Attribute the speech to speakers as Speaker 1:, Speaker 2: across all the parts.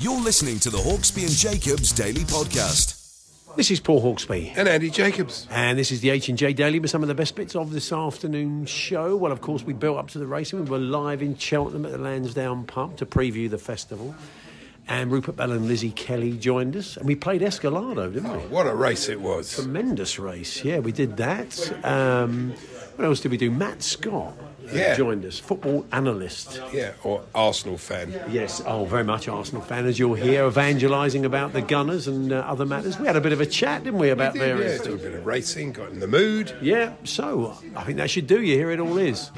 Speaker 1: You're listening to the Hawksbee and Jacobs Daily Podcast.
Speaker 2: This is Paul Hawksbee.
Speaker 3: And Andy Jacobs.
Speaker 2: And this is the H&J Daily with some of the best bits of this afternoon show. Well, of course, we built up to the racing. We were live in Cheltenham at the Lansdowne pub to preview the festival. And Rupert Bell and Lizzie Kelly joined us. And we played Escalado, didn't we?
Speaker 3: Oh, what a race it was.
Speaker 2: Tremendous race. Yeah, we did that. Um, what else did we do? Matt Scott
Speaker 3: Yeah.
Speaker 2: joined us, football analyst.
Speaker 3: Yeah, or Arsenal fan.
Speaker 2: Yes, oh, very much Arsenal fan, as you'll hear, evangelising about the Gunners and uh, other matters. We had a bit of a chat, didn't we, about
Speaker 3: We did, yeah,
Speaker 2: various
Speaker 3: did a bit of racing, got in the mood.
Speaker 2: Yeah, so I think that should do you. Here it all is.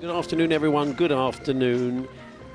Speaker 2: Good afternoon, everyone. Good afternoon,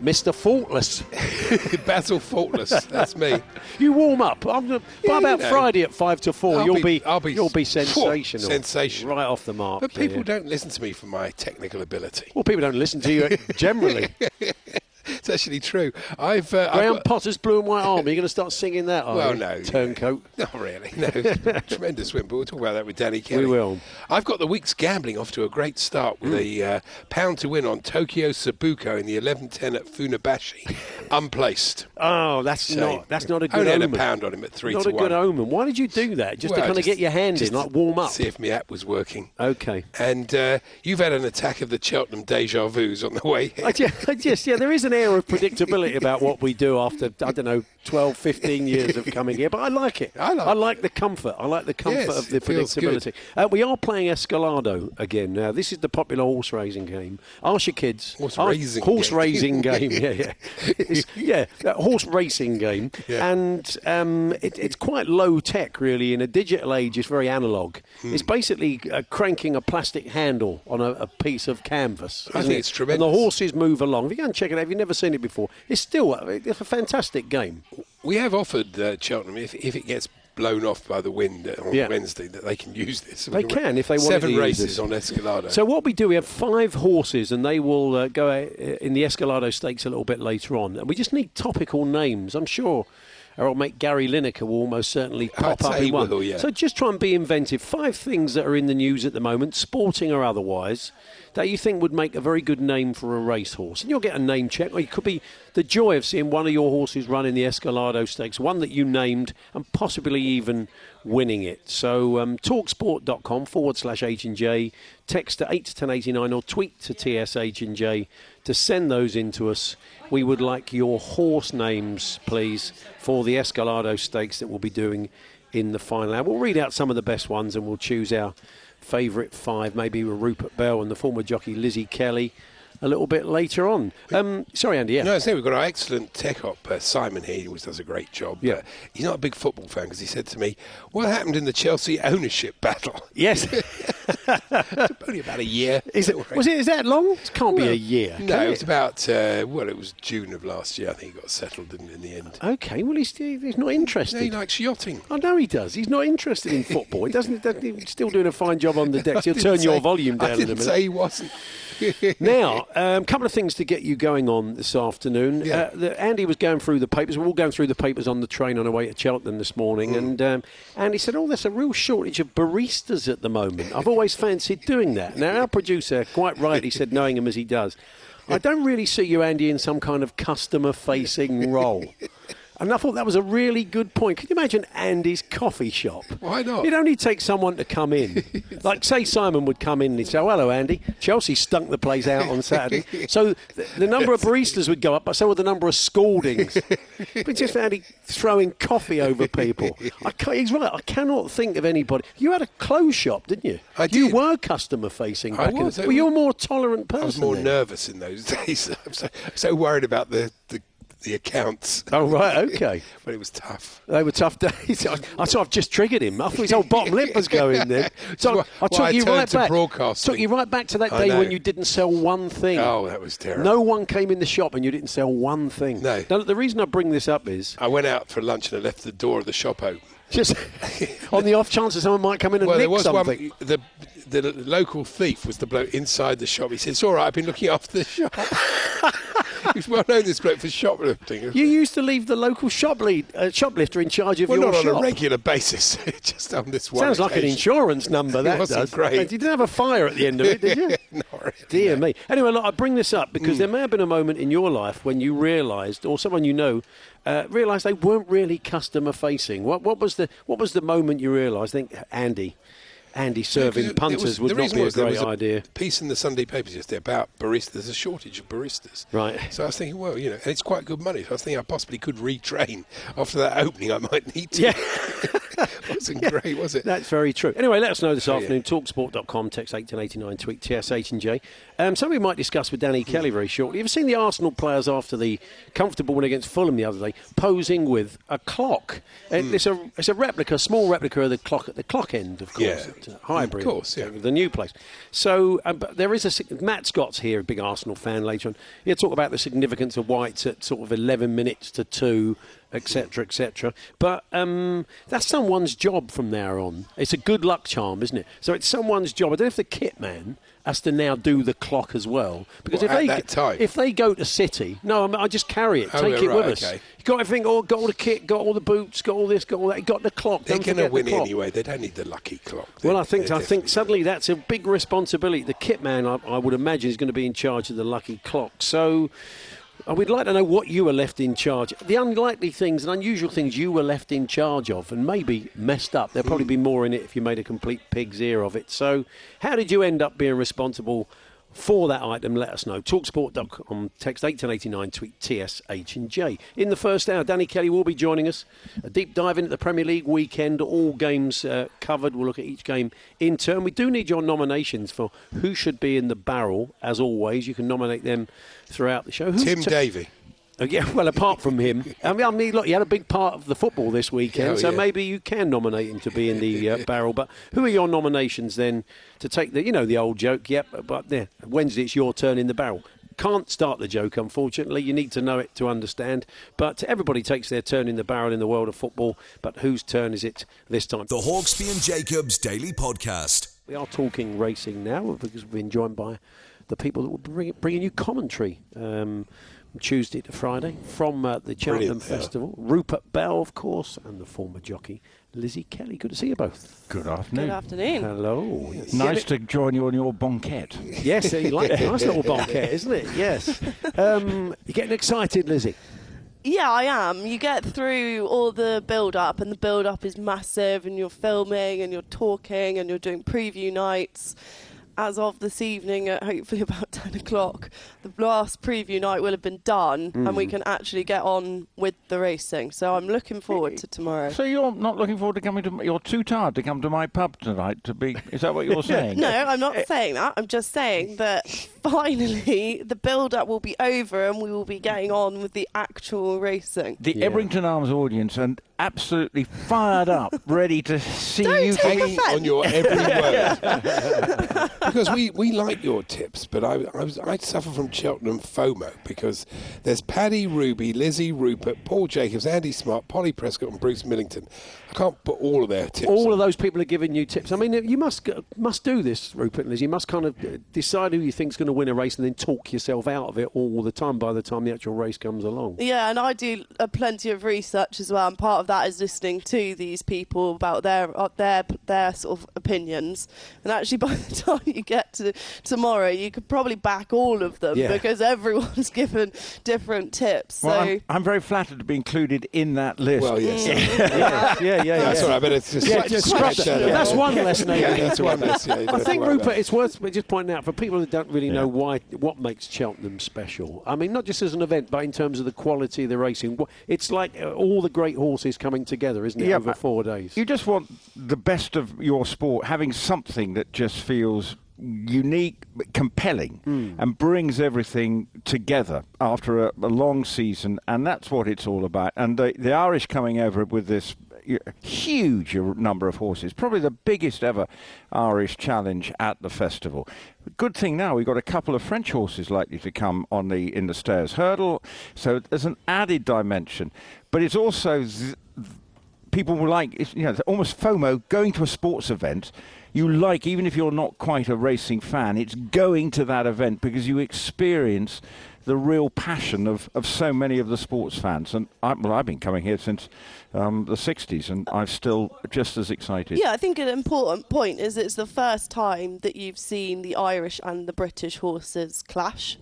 Speaker 2: Mr. Faultless.
Speaker 3: Basil Faultless, that's me.
Speaker 2: You warm up. I'm, by
Speaker 3: Yeah,
Speaker 2: about
Speaker 3: you know.
Speaker 2: Friday at five to 4
Speaker 3: I'll
Speaker 2: you'll
Speaker 3: be-
Speaker 2: be,
Speaker 3: be-
Speaker 2: you'll be sensational.
Speaker 3: sensational.
Speaker 2: Right off the mark.
Speaker 3: But people
Speaker 2: yeah.
Speaker 3: don't listen to me for my technical ability.
Speaker 2: Well, people don't listen to you generally.
Speaker 3: It's actually true. I've, uh, I've got-
Speaker 2: Potter's Blue and White Army. You're going to start singing that, are
Speaker 3: Well,
Speaker 2: you?
Speaker 3: no.
Speaker 2: Turncoat.
Speaker 3: Not really. No, tremendous win, but we'll talk about that with Danny Kelly.
Speaker 2: We will.
Speaker 3: I've got the week's gambling off to a great start with a uh, pound to win on Tokyo Sabuko in the 11-10 at Funabashi, unplaced.
Speaker 2: Oh, that's
Speaker 3: Shame.
Speaker 2: not that's not a good
Speaker 3: Only had a pound on him at three
Speaker 2: not a good omen. Why did you do that? Just to kind of get your hand in, like warm up.
Speaker 3: See if my app was working.
Speaker 2: Okay.
Speaker 3: And uh, you've had an attack of the Cheltenham deja vus on the way here.
Speaker 2: I just, I just, yeah, there is an air of predictability about what we do after, I don't know, 12, 15 years of coming here, but I like it.
Speaker 3: I like
Speaker 2: the comfort. I like the comfort
Speaker 3: Yes,
Speaker 2: of the
Speaker 3: it feels good.
Speaker 2: predictability. Uh, we are playing Escalado again. Now, this is the popular horse racing game. Ask your kids.
Speaker 3: Horse
Speaker 2: Ask-
Speaker 3: raising
Speaker 2: Horse
Speaker 3: game.
Speaker 2: racing game, yeah, yeah. It's, yeah, that horse racing game.
Speaker 3: Yeah.
Speaker 2: And um, it, it's quite low tech, really. In a digital age, it's very analog.
Speaker 3: Hmm.
Speaker 2: It's basically uh, cranking a plastic handle on a, a piece of canvas.
Speaker 3: I think
Speaker 2: it?
Speaker 3: it's
Speaker 2: And the horses move along. If you go and check it out, if you've never seen it before, it's still it's a fantastic game.
Speaker 3: We have offered uh, Cheltenham, if, if it gets blown off by the wind uh, on
Speaker 2: Yeah.
Speaker 3: Wednesday, that they can use this.
Speaker 2: They can if they want
Speaker 3: Seven races on Escalado.
Speaker 2: So what we do, we have five horses, and they will uh, go uh, in the Escalado Stakes a little bit later on. And we just need topical names. I'm sure our old mate Gary Lineker will almost certainly pop
Speaker 3: I'd
Speaker 2: up in one.
Speaker 3: will, yeah.
Speaker 2: So just try and be inventive. Five things that are in the news at the moment, sporting or otherwise, that you think would make a very good name for a racehorse. And you'll get a name check, or it could be the joy of seeing one of your horses run in the Escalado Stakes, one that you named, and possibly even winning it. So um, talksport.com forward slash H&J, text to 8 to 1089 or tweet to TSH&J to send those in to us. We would like your horse names, please, for the Escalado Stakes that we'll be doing in the final hour. We'll read out some of the best ones and we'll choose our favourite five, maybe with Rupert Bell and the former jockey Lizzie Kelly a little bit later on. Um, sorry, Andy, yeah.
Speaker 3: No, I say we've got our excellent tech op, uh, Simon here, who always does a great job.
Speaker 2: Yeah.
Speaker 3: Uh, he's not a big football fan because he said to me, What happened in the Chelsea ownership battle?
Speaker 2: Yes.
Speaker 3: Only about a year.
Speaker 2: Is it, was it is that long? It can't be a year.
Speaker 3: No, it
Speaker 2: it?
Speaker 3: was about, uh, well, it was June of last year. I think he got settled didn't in the end.
Speaker 2: Okay, well, he's, he's not
Speaker 3: No,
Speaker 2: interested.
Speaker 3: he likes yachting.
Speaker 2: I know he does. He's not interested in football. He doesn't. he's still doing a fine job on the decks. He'll turn
Speaker 3: didn't
Speaker 2: your volume down
Speaker 3: I
Speaker 2: in a
Speaker 3: didn't
Speaker 2: minute.
Speaker 3: say he wasn't.
Speaker 2: Now, a um, couple of things to get you going on this afternoon.
Speaker 3: Yeah.
Speaker 2: Uh, the, Andy was going through the papers. We're all going through the papers on the train on our way to Cheltenham this morning,
Speaker 3: Mm.
Speaker 2: and um, Andy said, "Oh, there's a real shortage of baristas at the moment." I've always fancied doing that. Now, our producer quite rightly said, knowing him as he does, I don't really see you, Andy, in some kind of customer facing role. And I thought that was a really good point. Can you imagine Andy's coffee shop?
Speaker 3: Why not?
Speaker 2: It'd only take someone to come in. like, say, Simon would come in and he'd say, oh, hello, Andy. Chelsea stunk the place out on Saturday. so the, the number of baristas would go up, but so would the number of scaldings. but just Andy throwing coffee over people. I can't, he's right. I cannot think of anybody. You had a clothes shop, didn't you?
Speaker 3: I did.
Speaker 2: You were customer facing
Speaker 3: I
Speaker 2: back in
Speaker 3: was.
Speaker 2: the
Speaker 3: I
Speaker 2: Well, you're a more tolerant person.
Speaker 3: I was more
Speaker 2: then.
Speaker 3: nervous in those days. I'm so, so worried about the, the, the accounts.
Speaker 2: Oh, right, okay.
Speaker 3: but it was tough.
Speaker 2: They were tough days. I, thought I sort of just triggered him. I thought his whole bottom lip was going there. So
Speaker 3: Why-
Speaker 2: I took
Speaker 3: I
Speaker 2: you
Speaker 3: turned
Speaker 2: right back. Took you right back to that
Speaker 3: I
Speaker 2: day when you didn't sell one thing.
Speaker 3: Oh, that was terrible.
Speaker 2: No one came in the shop and you didn't sell one thing.
Speaker 3: No.
Speaker 2: Now, the reason I bring this up is
Speaker 3: I went out for lunch and I left the door of the shop open.
Speaker 2: just on the off chance that someone might come in and
Speaker 3: Well, there
Speaker 2: nick
Speaker 3: was
Speaker 2: something.
Speaker 3: one. The, the local thief was the bloke inside the shop. He said, "It's all right. I've been looking after the shop." He's well known this bloke for shoplifting.
Speaker 2: You used to leave the local shop lead, uh, shoplifter in charge of
Speaker 3: well,
Speaker 2: your
Speaker 3: not on a regular basis, just on this one.
Speaker 2: Sounds like an insurance number. That
Speaker 3: wasn't
Speaker 2: does.
Speaker 3: great.
Speaker 2: You didn't have a fire at the end of it, did you?
Speaker 3: Not really,
Speaker 2: Dear
Speaker 3: no.
Speaker 2: me. Anyway, look, I bring this up because there may have been a moment in your life when you realised, or someone you know, uh, realised they weren't really customer facing. What, what was the What was the moment you realised? I think Andy, Andy serving
Speaker 3: it-
Speaker 2: punters
Speaker 3: was-
Speaker 2: would not be a great
Speaker 3: was a
Speaker 2: idea.
Speaker 3: Piece in the Sunday papers yesterday about baristas. There's a shortage of baristas.
Speaker 2: Right.
Speaker 3: So I was thinking, well, you know, and it's quite good money. So I was thinking I possibly could retrain after that opening. I might need to.
Speaker 2: Yeah.
Speaker 3: wasn't great, was it?
Speaker 2: That's very true. Anyway, let us know this
Speaker 3: Oh, yeah.
Speaker 2: afternoon. Talksport.com, text 1889, tweet TSH and J. Um, something we might discuss with Danny Kelly very shortly. You've seen the Arsenal players after the comfortable win against Fulham the other day posing with a clock. Uh,
Speaker 3: Hmm.
Speaker 2: It's, a, it's a replica, a small replica of the clock at the clock end, of course.
Speaker 3: Yeah.
Speaker 2: A hybrid.
Speaker 3: Of course, yeah.
Speaker 2: The new place. So, um, but there is a. Matt Scott's here, a big Arsenal fan later on. He'll talk about the significance of Whites at sort of 11 minutes to 2 etc., etc. But um, that's someone's job from there on. It's a good luck charm, isn't it? So it's someone's job. I don't know if the kit man has to now do the clock as well because
Speaker 3: What,
Speaker 2: if they if they go to City, no, I, just carry it,
Speaker 3: Oh,
Speaker 2: take
Speaker 3: yeah,
Speaker 2: it
Speaker 3: right,
Speaker 2: with us.
Speaker 3: okay.
Speaker 2: You got everything, all, oh, got all the kit, got all the boots, got all this, got all that. Got the clock.
Speaker 3: They're going to
Speaker 2: forget the
Speaker 3: win anyway. They don't need the lucky clock.
Speaker 2: Well,
Speaker 3: They're-
Speaker 2: I think I think suddenly that's a big responsibility. The kit man, I, I would imagine, is going to be in charge of the lucky clock. So. Uh, We'd like to know what you were left in charge. The unlikely things and unusual things you were left in charge of, and maybe messed up. There'll probably be more in it if you made a complete pig's ear of it. So, how did you end up being responsible for that item? Let us know. Talksport.com, text 1889, tweet TSH and J. In the first hour, Danny Kelly will be joining us. A deep dive into the Premier League weekend, all games uh, covered. We'll look at each game in turn. We do need your nominations for who should be in the barrel. As always, you can nominate them throughout the show. Who's
Speaker 3: Tim
Speaker 2: t-
Speaker 3: Davey.
Speaker 2: Uh, yeah, well, apart from him, I mean, I mean, look, he had a big part of the football this weekend,
Speaker 3: Oh,
Speaker 2: so
Speaker 3: yeah.
Speaker 2: maybe you can nominate him to be in the uh, barrel. But who are your nominations then to take the, you know, the old joke? Yep, but there, Wednesday it's your turn in the barrel. Can't start the joke, unfortunately. You need to know it to understand. But everybody takes their turn in the barrel in the world of football. But whose turn is it this time?
Speaker 1: The Hawksbee and Jacobs Daily Podcast.
Speaker 2: We are talking racing now because we've been joined by the people that will bring bringing you commentary um, Tuesday to Friday from uh, the Cheltenham
Speaker 3: Brilliant, yeah.
Speaker 2: Festival. Rupert Bell, of course, and the former jockey Lizzie Kelly. Good to see you both.
Speaker 4: Good afternoon.
Speaker 5: Good afternoon.
Speaker 2: Hello.
Speaker 4: Nice to join you on your banquette.
Speaker 2: Yes, you like it. Nice little banquet, isn't it? Yes. Um, you're getting excited, Lizzie.
Speaker 5: Yeah, I am. You get through all the build up, and the build up is massive, and you're filming, and you're talking, and you're doing preview nights. As of this evening, at hopefully about 10 o'clock, the last preview night will have been done, and we mm. can actually get on with the racing. So I'm looking forward to tomorrow.
Speaker 4: So you're not looking forward to coming to? You're too tired to come to my pub tonight. To be? Is that what you're saying?
Speaker 5: No, I'm not saying that. I'm just saying that finally the build up will be over and we will be getting on with the actual racing.
Speaker 4: The
Speaker 2: Yeah.
Speaker 4: Ebrington Arms audience and absolutely fired up, ready to see
Speaker 5: Don't
Speaker 4: you.
Speaker 5: take
Speaker 3: hanging on your every word. because we, we like your tips, but I, I was I suffer from Cheltenham FOMO because there's Paddy Ruby, Lizzie Rupert, Paul Jacobs, Andy Smart, Polly Prescott, and Bruce Millington. I can't put all of their tips.
Speaker 2: All
Speaker 3: on.
Speaker 2: of those people are giving you tips. I mean, you must must do this, Rupert and Liz. You must kind of uh, decide who you think's going to win a race and then talk yourself out of it all the time by the time the actual race comes along.
Speaker 5: Yeah, and I do uh, plenty of research as well. I'm part of that is listening to these people about their uh, their their sort of opinions. And actually, by the time you get to tomorrow, you could probably back all of them
Speaker 2: Yeah.
Speaker 5: because everyone's given different tips. So
Speaker 4: Well, I'm, I'm very flattered to be included in that list.
Speaker 3: Well, yes.
Speaker 2: yeah, yeah, yeah.
Speaker 3: That's
Speaker 2: yeah.
Speaker 3: all right, but it's just
Speaker 2: Yeah, just
Speaker 3: slight
Speaker 2: scratch-
Speaker 3: shadow.
Speaker 2: that's one less name.
Speaker 3: Yeah, that's one less. Yeah,
Speaker 2: I think,
Speaker 3: have to
Speaker 2: Rupert, it's worth just pointing out for people who don't really
Speaker 4: Yeah.
Speaker 2: know why what makes Cheltenham special. I mean, not just as an event, but in terms of the quality of the racing. It's like uh, all the great horses coming together, isn't it,
Speaker 4: Yeah,
Speaker 2: over four days?
Speaker 4: You just want the best of your sport, having something that just feels unique, compelling, hmm. and brings everything together after a, a long season, and that's what it's all about. And the, the Irish coming over with this huge number of horses, probably the biggest ever Irish challenge at the festival. Good thing now we've got a couple of French horses likely to come on the in the Stayers' Hurdle, so there's an added dimension. But it's also th- people will like you know almost FOMO going to a sports event. You like even if you're not quite a racing fan, it's going to that event because you experience the real passion of, of so many of the sports fans. And I, well, I've been coming here since um, the '60s, and I'm still just as excited.
Speaker 5: Yeah, I think an important point is it's the first time that you've seen the Irish and the British horses clash,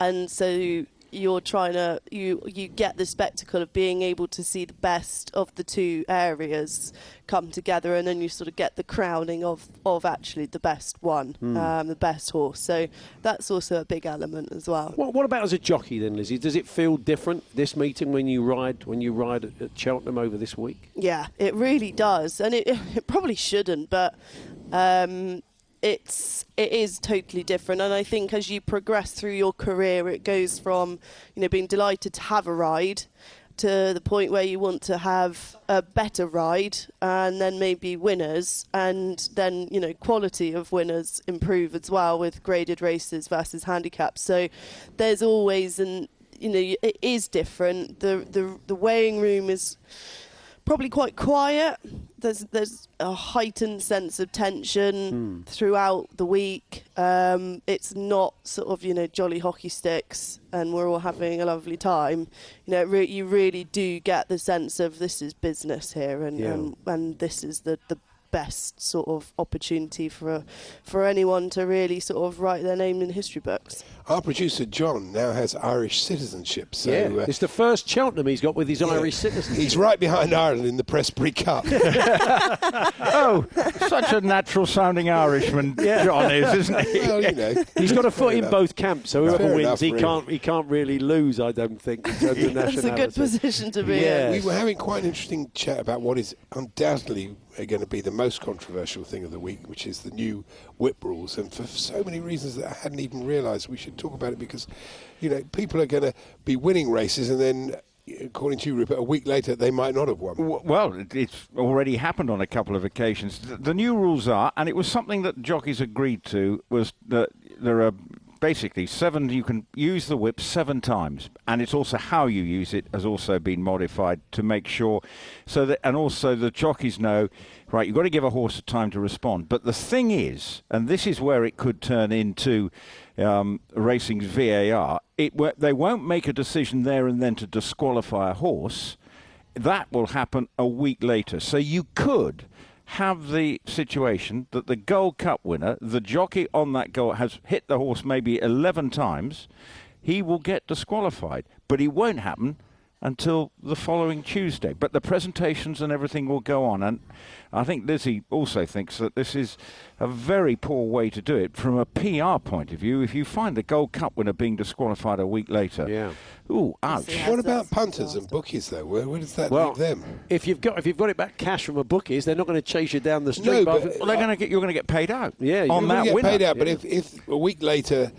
Speaker 5: and so you're trying to you you get the spectacle of being able to see the best of the two areas come together, and then you sort of get the crowning of of actually the best one, um, the best horse. So that's also a big element as well.
Speaker 2: What, what about as a jockey then, Lizzie? Does it feel different this meeting when you ride when you ride at, at Cheltenham over this week?
Speaker 5: Yeah, it really does, and it, it probably shouldn't, but um, it's it is totally different. And I think as you progress through your career, it goes from you know being delighted to have a ride to the point where you want to have a better ride and then maybe winners and then you know quality of winners improve as well with graded races versus handicaps so there's always an you know it is different the the the weighing room is probably quite quiet. There's there's a heightened sense of tension throughout the week. Um, it's not sort of you know jolly hockey sticks and we're all having a lovely time. You know, re- you really do get the sense of this is business here, and
Speaker 2: Yeah.
Speaker 5: and, and this is the the best sort of opportunity for for anyone to really sort of write their name in history books.
Speaker 3: Our producer John now has Irish citizenship, so
Speaker 2: yeah,
Speaker 3: uh,
Speaker 2: it's the first Cheltenham he's got with his Irish citizenship.
Speaker 3: he's right behind Ireland in the Prestbury Cup.
Speaker 4: Oh, such a natural sounding Irishman John is, isn't he?
Speaker 3: well, you know,
Speaker 2: He's got a foot
Speaker 3: Fair
Speaker 2: in both camps, so whoever wins,
Speaker 3: enough,
Speaker 2: he
Speaker 3: really.
Speaker 2: can't he can't really lose. I don't think in terms of
Speaker 5: That's a good position to be
Speaker 2: Yeah.
Speaker 5: in.
Speaker 3: we were having quite an interesting chat about what is undoubtedly going to be the most controversial thing of the week, which is the new whip rules. And for so many reasons that I hadn't even realised, we should talk about it because, you know, people are going to be winning races and then, according to you, Rupert, a week later they might not have won.
Speaker 4: Well, it's already happened on a couple of occasions. The new rules are, and it was something that jockeys agreed to, was that there are basically seven. You can use the whip seven times, and it's also how you use it has also been modified to make sure, so that and also the jockeys know, right? You've got to give a horse time to respond. But the thing is, and this is where it could turn into um, racing's VAR. It they won't make a decision there and then to disqualify a horse that will happen a week later. So you could have the situation that the Gold Cup winner, the jockey on that goal, has hit the horse maybe 11 times. He will get disqualified, but it won't happen until the following Tuesday. But the presentations and everything will go on. And I think Lizzie also thinks that this is a very poor way to do it from a PR point of view. If you find the Gold Cup winner being disqualified a week later,
Speaker 2: Yeah.
Speaker 4: ooh, ouch.
Speaker 3: What about punters and bookies, though? Where, where does that
Speaker 2: Well,
Speaker 3: leave them?
Speaker 2: if you've got if you've got it back cash from a bookies, they're not going to chase you down the street.
Speaker 3: No,
Speaker 2: but-
Speaker 3: but-
Speaker 4: Well, they're going to get you're going to get paid out.
Speaker 2: Yeah,
Speaker 4: on
Speaker 2: you're
Speaker 3: You're
Speaker 4: that
Speaker 3: gonna get
Speaker 4: winner.
Speaker 3: paid out, but
Speaker 2: yeah.
Speaker 3: if, if a week later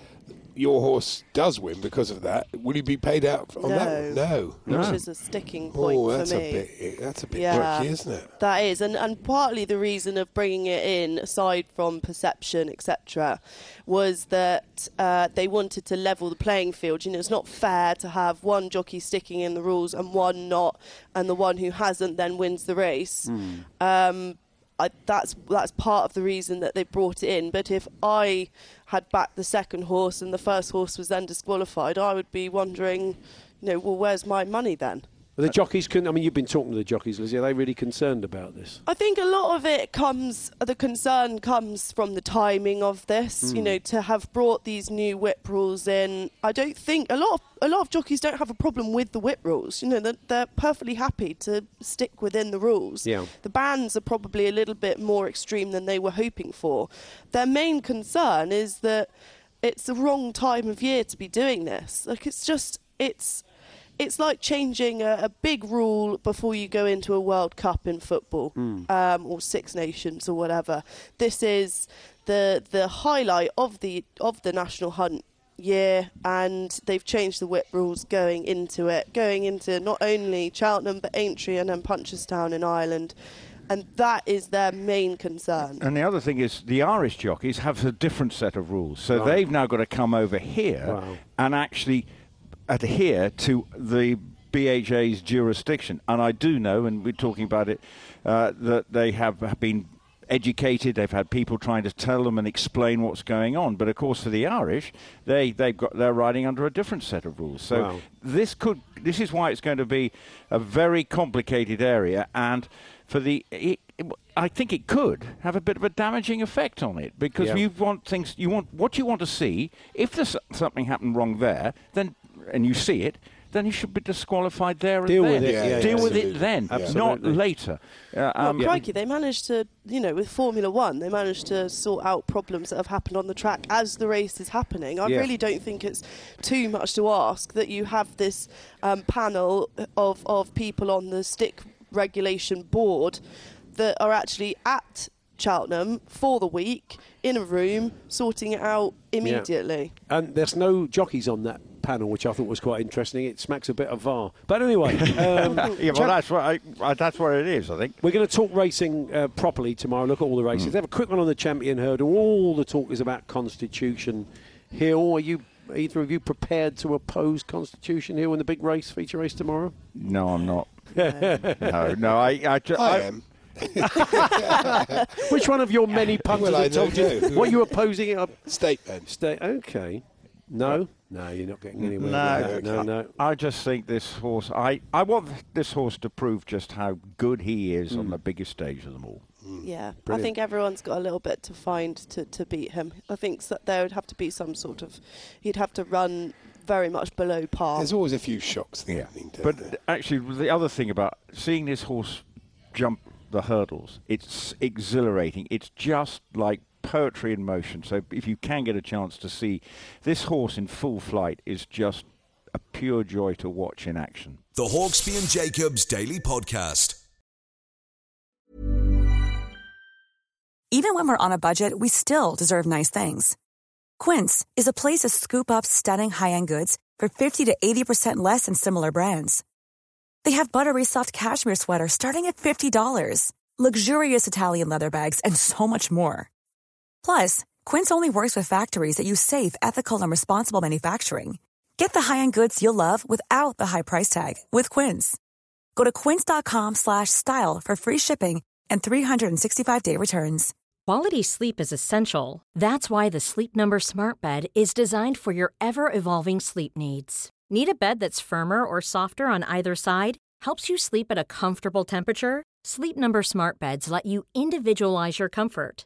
Speaker 3: your horse does win because of that, will you be paid out on that?
Speaker 5: No.
Speaker 3: No.
Speaker 5: which is a sticking point
Speaker 3: Oh,
Speaker 5: for
Speaker 3: that's
Speaker 5: me.
Speaker 3: a bit. That's a bit
Speaker 5: Yeah.
Speaker 3: tricky, isn't it?
Speaker 5: That is, and, and partly the reason of bringing it in, aside from perception, etc., was that uh, they wanted to level the playing field. You know, it's not fair to have one jockey sticking in the rules and one not, and the one who hasn't then wins the race. Um, I, that's that's part of the reason that they brought it in. But if I had backed the second horse and the first horse was then disqualified, I would be wondering, you know, well, where's my money then?
Speaker 2: The jockeys can. I mean, you've been talking to the jockeys, Lizzie. Are they really concerned about this?
Speaker 5: I think a lot of it comes, the concern comes from the timing of this. You hmm. know, to have brought these new whip rules in, I don't think a lot of a lot of jockeys don't have a problem with the whip rules. You know, they're, they're perfectly happy to stick within the rules.
Speaker 2: Yeah.
Speaker 5: The bans are probably a little bit more extreme than they were hoping for. Their main concern is that it's the wrong time of year to be doing this. Like, it's just, it's it's like changing a, a big rule before you go into a World Cup in football um, or Six Nations or whatever. This is the the highlight of the of the national hunt year, and they've changed the whip rules going into it, going into not only Cheltenham but Aintree and then Punchestown in Ireland. And that is their main concern.
Speaker 4: And the other thing is, the Irish jockeys have a different set of rules. So
Speaker 2: Right.
Speaker 4: they've now got to come over here
Speaker 2: Wow.
Speaker 4: and actually adhere to the BHA's jurisdiction. And I do know, and we're talking about it, uh, that they have been educated. They've had people trying to tell them and explain what's going on. But of course, for the Irish, they they've got they're riding under a different set of rules. So
Speaker 2: Wow.
Speaker 4: this could this is why it's going to be a very complicated area and for the it, it- I think it could have a bit of a damaging effect on it because
Speaker 2: Yeah.
Speaker 4: you want things you want what you want to see if there's something happened wrong there then and you see it then you should be disqualified there and
Speaker 2: Deal
Speaker 4: then.
Speaker 2: with it,
Speaker 3: yeah,
Speaker 4: deal
Speaker 3: yeah,
Speaker 4: with it then
Speaker 3: Yeah.
Speaker 4: not later uh,
Speaker 5: Well,
Speaker 4: um,
Speaker 5: crikey, they managed to, you know, with Formula One, they managed to sort out problems that have happened on the track as the race is happening. I
Speaker 2: Yeah.
Speaker 5: really don't think it's too much to ask that you have this um, panel of, of people on the stick regulation board that are actually at Cheltenham for the week in a room sorting it out immediately.
Speaker 2: And there's no jockeys on that panel, which I thought was quite interesting. It smacks a bit of VAR. But anyway, um,
Speaker 4: yeah well that's what I, I, that's what it is I think
Speaker 2: We're going to talk racing uh, properly tomorrow. Look at all the races. Have a quick one on the champion hurdle. All the talk is about Constitution Hill. Are you either of you prepared to oppose Constitution Hill in the big race, feature race tomorrow?
Speaker 4: no I'm not no no I I, ju-
Speaker 3: I
Speaker 4: I-
Speaker 3: am.
Speaker 2: Which one of your many punters
Speaker 3: Well, I
Speaker 2: told you
Speaker 3: know.
Speaker 2: what you opposing it up?
Speaker 3: State then.
Speaker 2: Stay okay. No, no, you're not getting anywhere.
Speaker 4: No,
Speaker 2: with that. no, no.
Speaker 4: I just think this horse. I, I want this horse to prove just how good he is
Speaker 2: Hmm.
Speaker 4: on the biggest stage of them all.
Speaker 5: Yeah, I think everyone's got a little bit to find to, to beat him. I think so there would have to be some sort of, he'd have to run very much below par.
Speaker 3: There's always a few shocks in the evening.
Speaker 4: But
Speaker 3: there?
Speaker 4: actually, the other thing about seeing this horse jump the hurdles, it's exhilarating. It's just like poetry in motion. So if you can get a chance to see this horse in full flight, is just a pure joy to watch in action.
Speaker 1: The Hawksbee and Jacobs Daily Podcast.
Speaker 6: Even when we're on a budget, we still deserve nice things. Quince is a place to scoop up stunning high-end goods for 50 to 80% less than similar brands. They have buttery soft cashmere sweaters starting at $50, luxurious Italian leather bags, and so much more. Plus, Quince only works with factories that use safe, ethical, and responsible manufacturing. Get the high-end goods you'll love without the high price tag with Quince. Go to quince.com slash style for free shipping and 365-day returns.
Speaker 7: Quality sleep is essential. That's why the Sleep Number Smart Bed is designed for your ever evolving sleep needs. Need a bed that's firmer or softer on either side? Helps you sleep at a comfortable temperature? Sleep Number Smart Beds let you individualize your comfort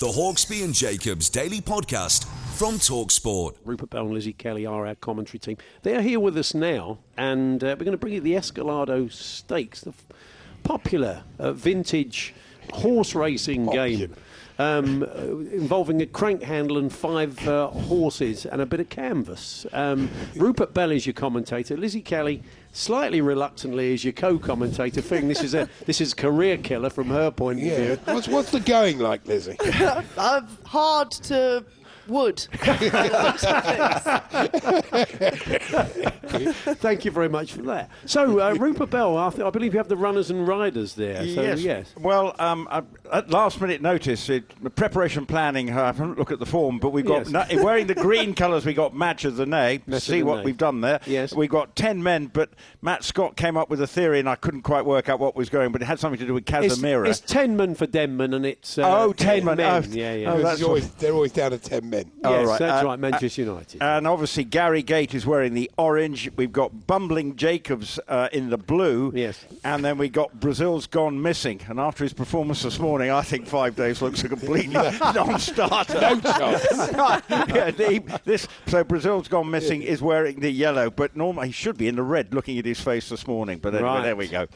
Speaker 1: The Hawksbee and Jacobs Daily Podcast from Talksport.
Speaker 2: Rupert Bell and Lizzie Kelly are our commentary team. They are here with us now, and uh, we're going to bring you the Escalado Stakes, the f- popular uh, vintage horse racing game. Um, uh, involving a crank handle and five uh, horses and a bit of canvas. Um, Rupert Bell is your commentator. Lizzie Kelly, slightly reluctantly, as your co-commentator. Figuring this is a this is a career killer from her point of
Speaker 3: Yeah.
Speaker 2: view.
Speaker 3: What's, what's the going like, Lizzie?
Speaker 5: Hard to wood.
Speaker 2: Thank you very much for that. So, uh, Rupert Bell, I, th- I believe you have the runners and riders there. So,
Speaker 4: yes.
Speaker 2: yes.
Speaker 4: Well, um, uh, at last minute notice, it, preparation planning. I haven't looked at the form, but we've got
Speaker 2: Yes.
Speaker 4: no- wearing the green colours. We got match of the nay. See what
Speaker 2: Nay.
Speaker 4: we've done there.
Speaker 2: Yes.
Speaker 4: We've got ten men, but Matt Scott came up with a theory, and I couldn't quite work out what was going. But it had something to do with
Speaker 2: It's,
Speaker 4: Casemiro.
Speaker 2: it's Tenman for Denman, and it's uh,
Speaker 4: Oh, Tenman.
Speaker 2: men.
Speaker 4: Oh,
Speaker 2: yeah, yeah.
Speaker 4: oh, that's
Speaker 3: always, they're always down to 10 men.
Speaker 4: Oh, right.
Speaker 2: that's
Speaker 4: Uh,
Speaker 2: right. Manchester United.
Speaker 4: And obviously, Gary Gate is wearing the orange. We've got Bumbling Jacobs uh, in the blue.
Speaker 2: Yes.
Speaker 4: And then we got Brazil's gone missing. And after his performance this morning, I think five days looks a completely non-starter.
Speaker 3: No chance.
Speaker 4: yeah, the- this so Brazil's gone missing is wearing the yellow, but normally he should be in the red. Looking at his face this morning, but anyway,
Speaker 2: Right.
Speaker 4: there we go.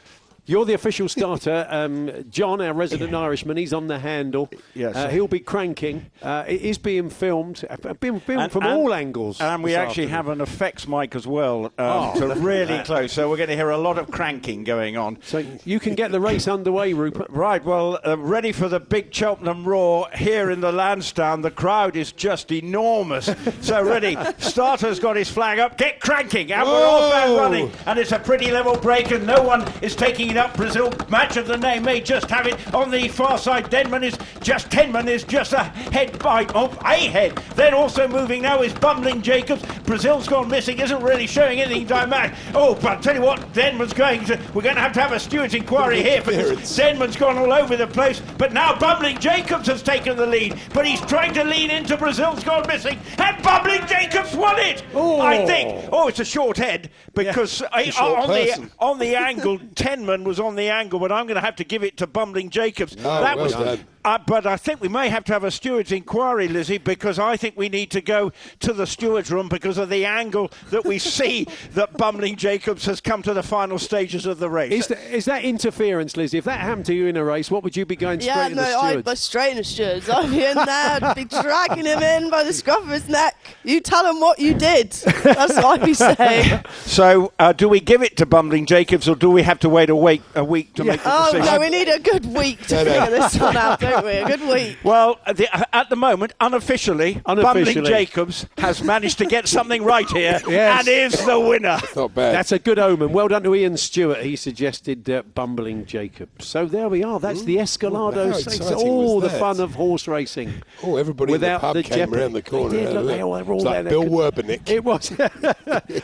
Speaker 2: You're the official starter. Um, John, our resident Irishman, he's on the handle.
Speaker 4: Yes.
Speaker 2: Uh, he'll be cranking. Uh, it is being filmed, uh, being filmed
Speaker 4: And-
Speaker 2: from
Speaker 4: and-
Speaker 2: all angles.
Speaker 4: And we actually
Speaker 2: afternoon.
Speaker 4: have an effects mic as well, um,
Speaker 2: Oh,
Speaker 4: so really close. So we're going to hear a lot of cranking going on.
Speaker 2: So you can get the race underway, Rupert.
Speaker 4: Right, well, uh, ready for the big Cheltenham Roar here in the Lansdowne. The crowd is just enormous. so, ready. Starter's got his flag up. Get cranking. And we're and
Speaker 3: Whoa.
Speaker 4: running. And it's a pretty level break, and no one is taking it up. Brazil, match of the name, may just have it on the far side. Denman is just, Tenman is just a head by, oh, a head. Then also moving now is Bumbling Jacobs. Brazil's gone missing, isn't really showing anything dynamic. Oh, but I'll tell you what, Denman's going to, we're going to have to have a steward's inquiry here because. Denman's gone all over the place, but now Bumbling Jacobs has taken the lead. But he's trying to lean into Brazil's gone missing, and Bumbling Jacobs won it. I oh. think. Oh, it's a short head because I-
Speaker 3: a uh, short
Speaker 4: on the
Speaker 3: person.
Speaker 4: on the angle, Tenman was on the angle, but I'm going to have to give it to Bumbling Jacobs.
Speaker 3: Oh,
Speaker 4: that
Speaker 3: well
Speaker 4: was.
Speaker 3: done.
Speaker 4: Uh, but I think we may have to have a steward's inquiry, Lizzie, because I think we need to go to the steward's room because of the angle that we see that Bumbling Jacobs has come to the final stages of the race.
Speaker 2: Is, that is that interference, Lizzie? If that happened to you in a race, what would you be going straight
Speaker 5: yeah,
Speaker 2: to
Speaker 5: no,
Speaker 2: the
Speaker 5: I'd
Speaker 2: stewards?
Speaker 5: be straight in the stewards. I'd be in there, I'd be dragging him in by the scruff of his neck. You tell him what you did. That's what I'd be saying.
Speaker 4: So, uh, do we give it to Bumbling Jacobs, or do we have to wait a week a week to make the decision?
Speaker 5: Oh
Speaker 4: decision?
Speaker 5: no, we need a good week to
Speaker 3: No, no.
Speaker 5: figure this one out, don't? A good week.
Speaker 4: Well, at the, at the moment, unofficially, Bumbling Jacobs has managed to get something right here
Speaker 2: Yes.
Speaker 4: and is the winner.
Speaker 3: Not bad.
Speaker 2: That's a good omen. Well done to Ian Stewart. He suggested uh, bumbling Jacobs. So there we are. That's the Escalado
Speaker 3: how
Speaker 2: All the
Speaker 3: that?
Speaker 2: fun of horse racing.
Speaker 3: Oh, everybody
Speaker 2: Without
Speaker 3: in the pub
Speaker 2: the
Speaker 3: came
Speaker 2: jeopardy.
Speaker 3: around the corner.
Speaker 2: They did,
Speaker 3: and had a
Speaker 2: look, they all- were all
Speaker 3: It's
Speaker 2: there.
Speaker 3: like
Speaker 2: They
Speaker 3: Bill Werbeniuk.
Speaker 2: It was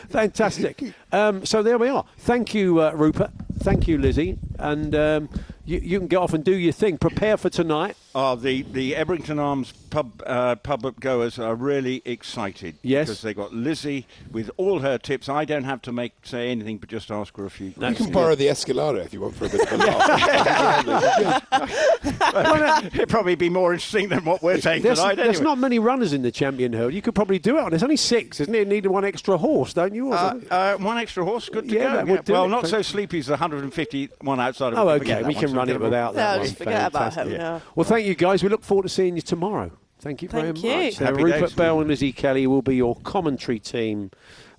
Speaker 2: fantastic. Um, so there we are. Thank you, uh, Rupert. Thank you, Lizzie. And um, you, you can get off and do your thing. Prepare for tonight.
Speaker 4: Oh, the, the Ebrington Arms pub uh, pub goers are really excited.
Speaker 2: Yes.
Speaker 4: Because they got Lizzie with all her tips. I don't have to make say anything, but just ask her a few.
Speaker 3: You can borrow the Escalado if you want for a bit of a laugh.
Speaker 4: It'd probably be more interesting than what we're saying
Speaker 2: There's,
Speaker 4: tonight.
Speaker 2: there's
Speaker 4: anyway.
Speaker 2: not many runners in the champion hurdle. You could probably do it on. There's only six, isn't it? You need one extra horse, don't you?
Speaker 4: Uh, uh, one extra horse, good to
Speaker 2: Yeah,
Speaker 4: go.
Speaker 2: that would do
Speaker 4: well,
Speaker 2: it.
Speaker 4: not so sleepy as the 151 outside of
Speaker 2: Oh, okay. We can
Speaker 4: so
Speaker 2: run
Speaker 4: get
Speaker 2: it without that.
Speaker 5: No,
Speaker 2: one.
Speaker 5: just forget about
Speaker 2: Fantastic.
Speaker 5: him, yeah.
Speaker 2: Well, thank you guys. We look forward to seeing you tomorrow. Thank you very
Speaker 5: you.
Speaker 2: much. Uh, Rupert
Speaker 4: days.
Speaker 2: Bell and Lizzie Kelly will be your commentary team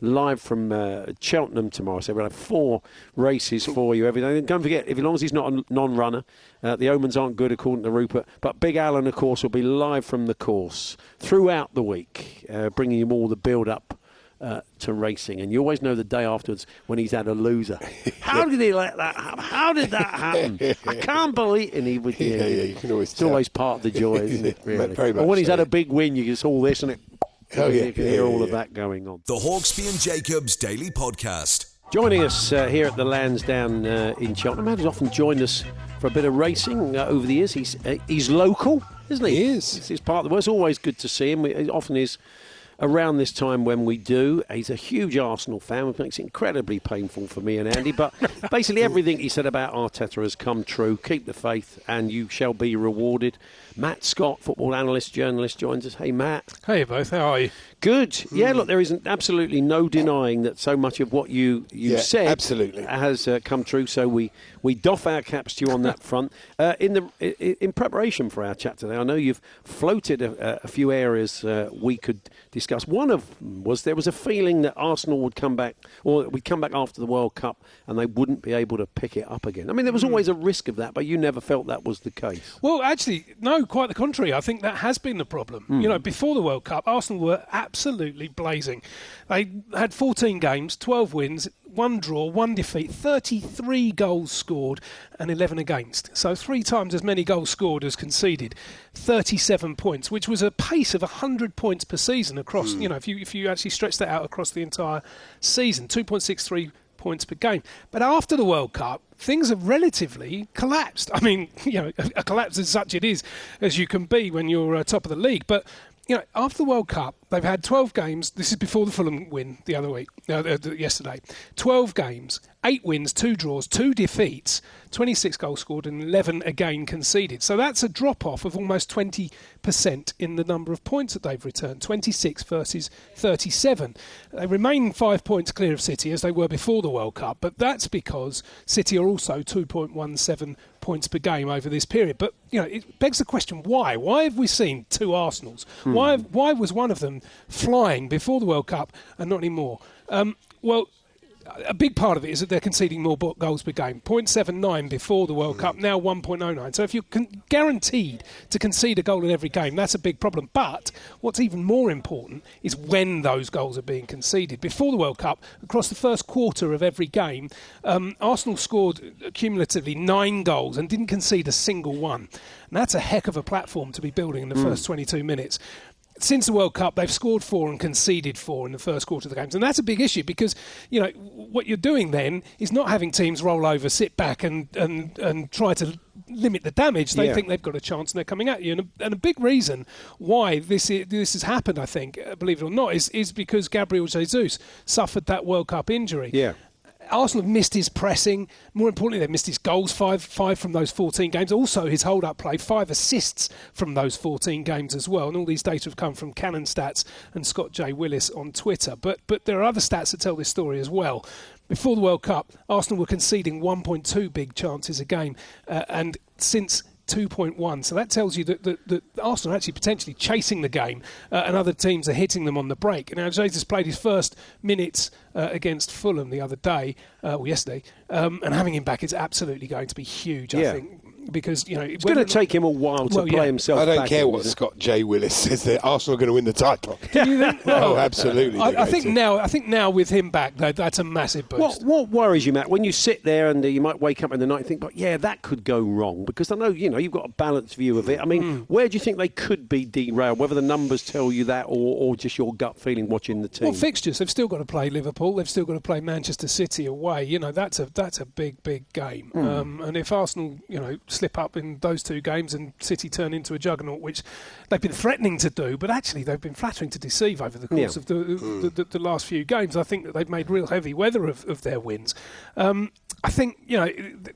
Speaker 2: live from uh, Cheltenham tomorrow. So we'll have four races for you every day. And don't forget, if as long as he's not a non-runner, uh, the omens aren't good according to Rupert. But Big Alan, of course, will be live from the course throughout the week, uh, bringing you all the build-up. Uh, to racing, and you always know the day afterwards when he's had a loser. How did he let that happen? How did that happen? I can't believe. And he would,
Speaker 3: Yeah, yeah, you can always
Speaker 2: It's
Speaker 3: tell.
Speaker 2: always part of the joy, isn't it? Really.
Speaker 3: very
Speaker 2: or when
Speaker 3: much
Speaker 2: he's
Speaker 3: so,
Speaker 2: had a big win, you just all this and it.
Speaker 3: Oh, yeah,
Speaker 2: you can
Speaker 3: yeah,
Speaker 2: hear
Speaker 3: yeah,
Speaker 2: all of that going on.
Speaker 1: The Hawksbee and Jacobs Daily Podcast.
Speaker 2: Joining us uh, here at the Lansdowne uh, in Cheltenham, Matt has often joined us for a bit of racing uh, over the years. He's uh, he's local, isn't he?
Speaker 3: He is.
Speaker 2: It's, it's part of the. Well, it's always good to see him. It often is around this time when we do. He's a huge Arsenal fan, which makes it incredibly painful for me and Andy. But basically, everything he said about Arteta has come true. Keep the faith, and you shall be rewarded. Matt Scott, football analyst, journalist, joins us. Hey, Matt.
Speaker 8: Hey, both. How are you?
Speaker 2: Good. Yeah, look, there is absolutely no denying that so much of what you, you
Speaker 3: Yeah,
Speaker 2: said
Speaker 3: absolutely.
Speaker 2: has uh, come true. So we, we doff our caps to you on that front. Uh, in the in preparation for our chat today, I know you've floated a, a few areas uh, we could discuss. One of them was there was a feeling that Arsenal would come back, or we'd come back after the World Cup, and they wouldn't be able to pick it up again. I mean, there was always a risk of that, but you never felt that was the case.
Speaker 8: Well, actually, no, quite the contrary. I think that has been the problem. You know, before the World Cup, Arsenal were absolutely blazing. They had 14 games, 12 wins, one draw, one defeat, 33 goals scored, and 11 against. So three times as many goals scored as conceded. 37 points, which was a pace of 100 points per season across. You know, if you if you actually stretch that out across the entire season, 2.63 points per game. But after the World Cup, things have relatively collapsed. I mean, you know, a, a collapse as such it is as you can be when you're uh, top of the league. But you know, after the World Cup, they've had 12 games. This is before the Fulham win the other week, uh, uh, yesterday. 12 games, eight wins, two draws, two defeats, 26 goals scored, and 11 again conceded. So that's a drop off of almost 20% in the number of points that they've returned 26 versus 37. They remain five points clear of City as they were before the World Cup, but that's because City are also 2.17 points per game over this period. But you know, it begs the question: Why? Why have we seen two Arsenals? Why? Why was one of them flying before the World Cup and not anymore? Um, well. A big part of it is that they're conceding more goals per game. 0.79 before the World Cup, now 1.09. So if you're con- guaranteed to concede a goal in every game, that's a big problem. But what's even more important is when those goals are being conceded. Before the World Cup, across the first quarter of every game, um, Arsenal scored cumulatively nine goals and didn't concede a single one. And that's a heck of a platform to be building in the first 22 minutes since the World Cup, they've scored four and conceded four in the first quarter of the games, and that's a big issue because you know what you're doing then is not having teams roll over, sit back, and and and try to limit the damage. They
Speaker 2: Yeah.
Speaker 8: think they've got a chance, and they're coming at you. And a, and a big reason why this i this has happened, I think, uh, believe it or not, is is because Gabriel Jesus suffered that World Cup injury.
Speaker 2: Yeah.
Speaker 8: Arsenal have missed his pressing. More importantly, they've missed his goals, five five from those 14 games. Also, his hold up play, five assists from those 14 games as well. And all these data have come from Cannon Stats and Scott J. Willis on Twitter. But, but there are other stats that tell this story as well. Before the World Cup, Arsenal were conceding 1.2 big chances a game. Uh, and since 2.1. So that tells you that, that, that Arsenal are actually potentially chasing the game uh, and other teams are hitting them on the break. Now, Jesus played his first minutes uh, against Fulham the other day, uh, or yesterday, um, and having him back is absolutely going to be huge, I
Speaker 2: Yeah.
Speaker 8: think. Because, you know,
Speaker 2: It's going to take him a while to
Speaker 8: Well,
Speaker 2: play
Speaker 8: yeah.
Speaker 2: himself
Speaker 3: I don't
Speaker 2: back
Speaker 3: care what
Speaker 2: you?
Speaker 3: Scott J. Willis says. That Arsenal are going to win the title.
Speaker 8: Do you think?
Speaker 3: oh, absolutely.
Speaker 8: I, I think
Speaker 3: to.
Speaker 8: now, I think now with him back, though, that's a massive boost.
Speaker 2: What, what worries you, Matt, when you sit there and uh, you might wake up in the night and think, but yeah, that could go wrong? Because I know, you know, you've got a balanced view of it. I mean,
Speaker 8: Hmm.
Speaker 2: where do you think they could be derailed? Whether the numbers tell you that or, or just your gut feeling watching the team?
Speaker 8: Well, fixtures. They've still got to play Liverpool. They've still got to play Manchester City away. You know, that's a that's a big big game.
Speaker 2: Hmm.
Speaker 8: Um, and if Arsenal, you know, slip up in those two games and City turn into a juggernaut, which they've been threatening to do, but actually they've been flattering to deceive over the course
Speaker 2: Yeah.
Speaker 8: of the, the, the, the last few games. I think that they've made real heavy weather of, of their wins. Um, I think you know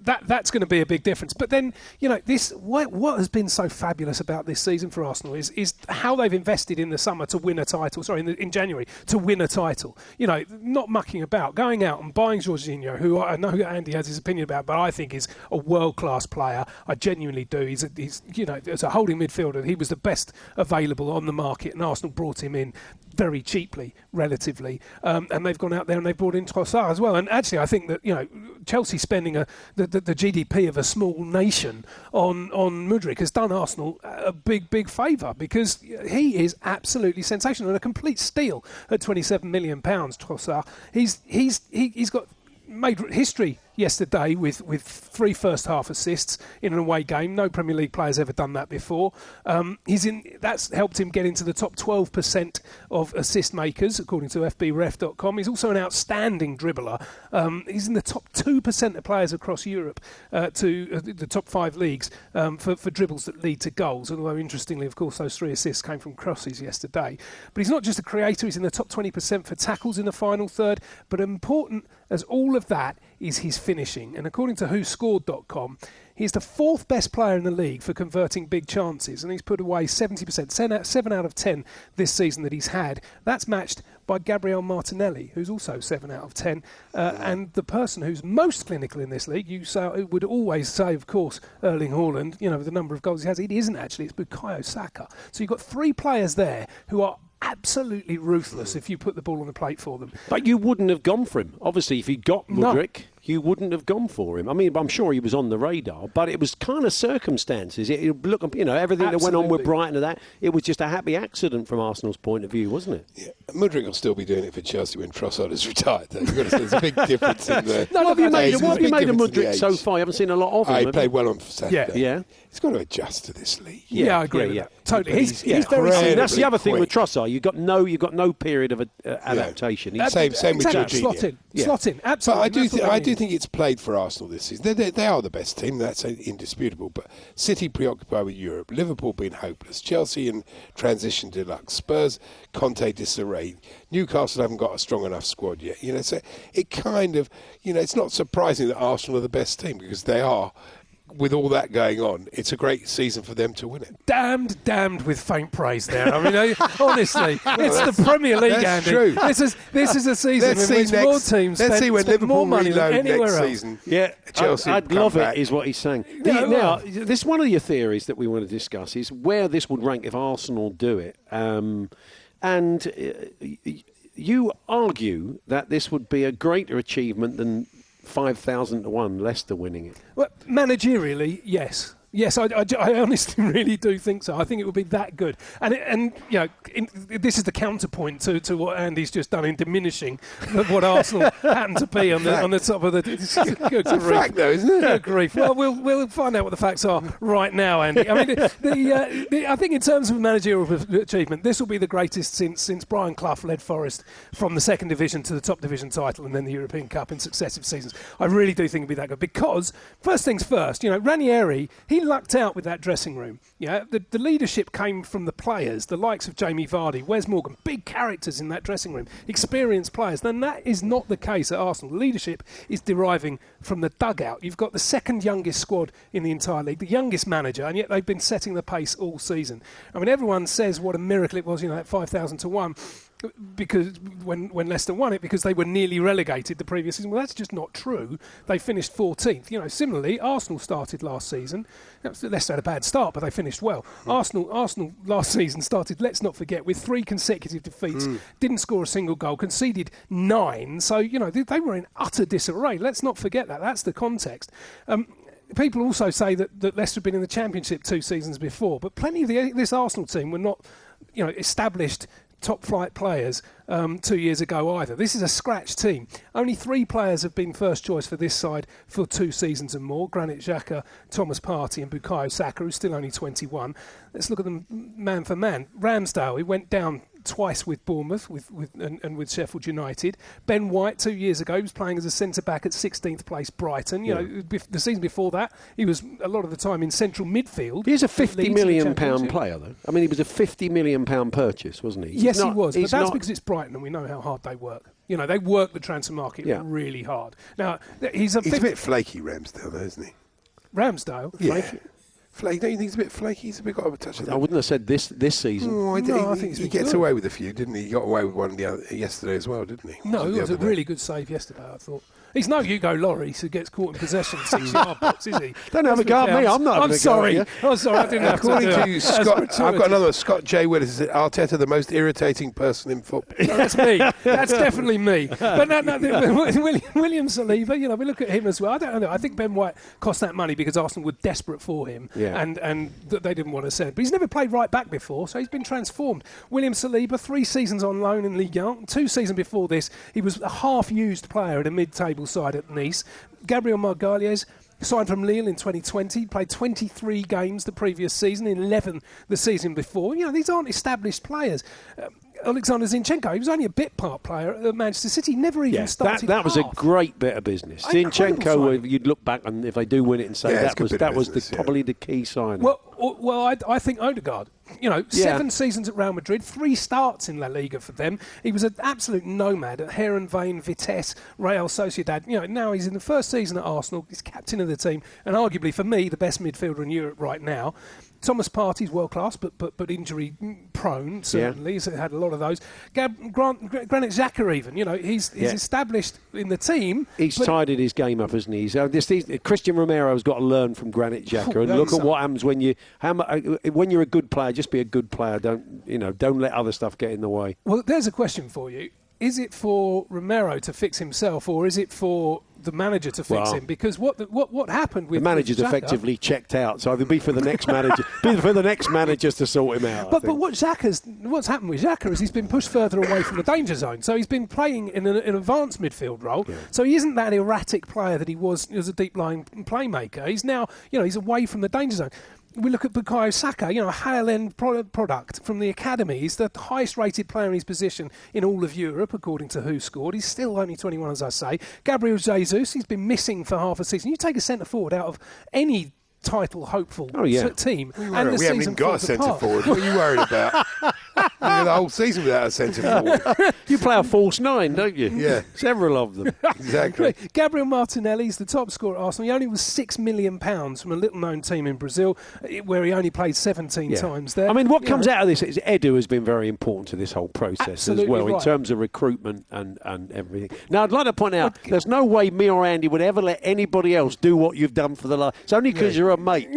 Speaker 8: that that's going to be a big difference. But then you know this what, what has been so fabulous about this season for Arsenal is is how they've invested in the summer to win a title. Sorry, in, the, in January to win a title. You know, not mucking about, going out and buying Jorginho, who I know Andy has his opinion about, but I think is a world class player. I genuinely do. He's a, he's you know as a holding midfielder, he was the best available on the market, and Arsenal brought him in very cheaply, relatively, um, and they've gone out there and they've brought in Trossard as well. And actually, I think that you know Chelsea spending a, the, the, the GDP of a small nation on on Mudryk has done Arsenal a big big favour because he is absolutely sensational and a complete steal at 27 million pounds. Trossard, he's he's he, he's got made history yesterday with, with three first half assists in an away game. No Premier League player's ever done that before. Um, he's in. That's helped him get into the top 12% of assist makers, according to FBref.com. He's also an outstanding dribbler. Um, he's in the top 2% of players across Europe uh, to uh, the top five leagues um, for, for dribbles that lead to goals. Although, interestingly, of course, those three assists came from crosses yesterday. But he's not just a creator, he's in the top 20% for tackles in the final third. But important as all of that is his finishing. And according to WhoScored.com, he's the fourth best player in the league for converting big chances, and he's put away 70%, 7 out of 10 this season that he's had. That's matched by Gabriel Martinelli, who's also 7 out of 10. Uh, and the person who's most clinical in this league, you say, would always say, of course, Erling Haaland, you know, the number of goals he has. It isn't actually, it's Bukayo Saka. So you've got three players there who are absolutely ruthless mm. if you put the ball on the plate for them.
Speaker 2: But you wouldn't have gone for him. Obviously, if he got. Mudryk, you wouldn't have gone for him. I mean, I'm sure he was on the radar, but it was kind of circumstances. It, it look, you know, everything that went on with Brighton and that. It was just a happy accident from Arsenal's point of view, wasn't it?
Speaker 3: Yeah. Mudryk will still be doing it for Chelsea when Trossard is retired. Though. You've got to say, there's a big difference in the.
Speaker 2: No, what have you made, what
Speaker 3: a
Speaker 2: have you made of
Speaker 3: difference in
Speaker 2: Mudryk so far? You haven't seen a lot of him.
Speaker 3: Oh, he played well on Saturday.
Speaker 2: Yeah. yeah.
Speaker 3: He's got to adjust to this league.
Speaker 8: Yeah, I agree
Speaker 2: yeah, yeah.
Speaker 8: Totally. He's,
Speaker 3: he's-
Speaker 8: he's, very
Speaker 2: I that's the
Speaker 3: incredibly
Speaker 2: other thing with
Speaker 3: quick.
Speaker 2: Trossard. You got no, you got no period of uh, adaptation. He's-
Speaker 3: Same- same with
Speaker 8: exactly.
Speaker 3: Jorginho.
Speaker 8: Slot in.
Speaker 2: Yeah.
Speaker 8: Slot in.
Speaker 3: But
Speaker 8: Absolutely.
Speaker 3: I do, th- I
Speaker 8: they
Speaker 3: think it's played for Arsenal this season. They, they, they are the best team. That's indisputable. But City preoccupied with Europe, Liverpool being hopeless, Chelsea in transition deluxe, Spurs Conte disarray, Newcastle haven't got a strong enough squad yet. You know, so it kind of, you know, it's not surprising that Arsenal are the best team because they are. With all that going on, it's a great season for them to win it.
Speaker 8: damned, damned with faint praise there. I mean, I- honestly, it's the Premier League,
Speaker 3: that's
Speaker 8: Andy.
Speaker 3: true.
Speaker 8: This is this is a season
Speaker 3: Let's
Speaker 8: in which
Speaker 3: next.
Speaker 8: more teams
Speaker 3: let's
Speaker 8: spend,
Speaker 3: see when
Speaker 8: spend
Speaker 3: Liverpool
Speaker 8: more money than anywhere
Speaker 3: next
Speaker 8: else.
Speaker 3: season.
Speaker 2: Yeah,
Speaker 3: Chelsea
Speaker 2: I'd, I'd love
Speaker 3: back.
Speaker 2: it, is what he's saying. The-
Speaker 8: Yeah,
Speaker 2: now,
Speaker 8: well.
Speaker 2: this one of your theories that we want to discuss is where this would rank if Arsenal do it. Um, and uh, you argue that this would be a greater achievement than 5,000 to 1 Leicester winning it.
Speaker 8: Well, managerially, yes. Yes, I, I, I honestly really do think so. I think it would be that good. And, it, and you know, in, this is the counterpoint to, to what Andy's just done in diminishing what Arsenal happen to be on the, on the top of the. It's good
Speaker 3: a
Speaker 8: grief.
Speaker 3: fact, though, isn't it?
Speaker 8: Good grief. Well, we'll we'll find out what the facts are right now, Andy. I mean, the, the, uh, the I think in terms of managerial achievement, this will be the greatest since since Brian Clough led Forest from the second division to the top division title and then the European Cup in successive seasons. I really do think it'll be that good because first things first, you know, Ranieri he lucked out with that dressing room. Yeah, the, the leadership came from the players, the likes of Jamie Vardy, Wes Morgan, big characters in that dressing room, experienced players. Then that is not the case at Arsenal. Leadership is deriving from the dugout. You've got the second youngest squad in the entire league, the youngest manager, and yet they've been setting the pace all season. I mean, everyone says what a miracle it was, you know, that 5,000 to 1 because when when Leicester won it because they were nearly relegated the previous season. Well, that's just not true. They finished 14th. You know, similarly, Arsenal started last season. Leicester had a bad start, but they finished well. Arsenal Arsenal last season started. Let's not forget with three consecutive defeats, didn't score a single goal, conceded nine. So you know they, they were in utter disarray. Let's not forget that. That's the context. Um, People also say that, that Leicester had been in the Championship two seasons before, but plenty of the, this Arsenal team were not, you know, established top flight players um, two years ago either. This is a scratch team. Only three players have been first choice for this side for two seasons and more Granit Xhaka, Thomas Partey, and Bukayo Saka, who's still only 21. Let's look at them man for man. Ramsdale, he went down twice with Bournemouth with, with, and, and with Sheffield United. Ben White, two years ago, he was playing as a centre back at 16th place Brighton. You know, the season before that, he was a lot of the time in central midfield.
Speaker 2: He's a
Speaker 8: for
Speaker 2: 50
Speaker 8: Leeds in the
Speaker 2: million pound player, though. I mean, he was a 50 million pound purchase, wasn't he? He's
Speaker 8: Yes,
Speaker 2: not-
Speaker 8: he was, but that's
Speaker 2: not-
Speaker 8: because it's Brighton, and we know how hard they work. You know, they work the transfer market
Speaker 2: Yeah.
Speaker 8: really hard. Now, he's a,
Speaker 3: He's a bit flaky, Ramsdale, though, isn't he?
Speaker 8: Ramsdale.
Speaker 3: Yeah.
Speaker 8: Flaky.
Speaker 3: Flaky. Don't you think he's a bit flaky? He's a bit got a touch of
Speaker 2: I wouldn't have said this this season.
Speaker 3: Oh, I
Speaker 8: No,
Speaker 3: think
Speaker 8: I
Speaker 3: he,
Speaker 8: think he's
Speaker 3: he gets
Speaker 8: good.
Speaker 3: away with a few, didn't he? He got away with one the other, yesterday as well, didn't he?
Speaker 8: No,
Speaker 3: Was
Speaker 8: it was a
Speaker 3: other
Speaker 8: really good save yesterday, I thought. He's no Hugo Lloris who gets caught in possession six yard box, is he?
Speaker 2: Don't have a go at me. I'm not
Speaker 8: I'm sorry. I'm sorry. I didn't have
Speaker 3: According
Speaker 8: to.
Speaker 3: to. Scott, I've got another one. Scott J. Willis is Arteta the most irritating person in football.
Speaker 8: No, that's me. That's definitely me. But no, no, William, William Saliba, you know, we look at him as well. I don't know. I think Ben White cost that money because Arsenal were desperate for him.
Speaker 2: Yeah.
Speaker 8: And and th- they didn't want to send. But he's never played right back before, so he's been transformed. William Saliba, three seasons on loan in Ligue 1. Two seasons before this, he was a half-used player at a mid-table side at Nice. Gabriel Magalhães. Signed from Lille in 2020, played 23 games the previous season, 11 the season before. You know, these aren't established players. Um, Alexander Zinchenko, he was only a bit part player at Manchester City, never even
Speaker 2: Yeah,
Speaker 8: started.
Speaker 2: that was a great bit of business. Zinchenko,
Speaker 8: signing.
Speaker 2: Uh, you'd look back and if they do win it and say
Speaker 3: Yeah,
Speaker 2: that was
Speaker 3: bit of
Speaker 2: that was the,
Speaker 3: yeah.
Speaker 2: probably the key sign.
Speaker 8: Well, well, I, I think Odegaard. You know,
Speaker 2: Yeah.
Speaker 8: seven seasons at Real Madrid, three starts in La Liga for them. He was an absolute nomad at Heerenveen, Vitesse, Real Sociedad. You know, now he's in the first season at Arsenal. He's captain of the team, and arguably for me the best midfielder in Europe right now. Thomas Partey's world class, but but but injury prone. Certainly, he's had a lot of those. Gab, Grant, Granit Xhaka, even you know, he's he's
Speaker 2: Yeah.
Speaker 8: established in the team.
Speaker 2: He's tidied his game up, hasn't he? So this, these, Christian Romero's got to learn from Granit Xhaka, and look at what happens when you how, uh, when you're a good player. Just be a good player. Don't you know? Don't let other stuff get in the way.
Speaker 8: Well, there's a question for you. Is it for Romero to fix himself, or is it for the manager to fix him? Because what the, what what happened with
Speaker 2: The manager's
Speaker 8: with
Speaker 2: effectively checked out, so it'll be for the next manager, be for the next managers to sort him out.
Speaker 8: But, but what Xhaka's, what's happened with Xhaka is he's been pushed further away from the danger zone. So he's been playing in an, an advanced midfield role. So he isn't that erratic player that he was as a deep line playmaker. He's now, you know, he's away from the danger zone. We look at Bukayo Saka, you know, a high end pro- product from the academy. He's the highest rated player in his position in all of Europe, according to WhoScored. He's still only 21, as I say. Gabriel Jesus, he's been missing for half a season. You take a centre forward out of any title hopeful
Speaker 2: Oh, yeah.
Speaker 8: t- team,
Speaker 3: We,
Speaker 8: and the
Speaker 3: we haven't even got a centre
Speaker 8: apart.
Speaker 3: forward. What are you worried about? we had the whole season without a centre forward.
Speaker 2: you play a false nine, don't you?
Speaker 3: Yeah.
Speaker 2: several of them.
Speaker 3: Exactly.
Speaker 8: Gabriel Martinelli is the top scorer at Arsenal. He only was six million pounds from a little-known team in Brazil, eh, where he only played 17
Speaker 2: Yeah.
Speaker 8: times there.
Speaker 2: I mean, what
Speaker 8: You
Speaker 2: comes
Speaker 8: know,
Speaker 2: out of this is Edu has been very important to this whole process
Speaker 8: Absolutely
Speaker 2: as well in terms of recruitment and, and everything. Now, I'd like to point out there's no way me or Andy would ever let anybody else do what you've done for the last. It's only because you're a mate.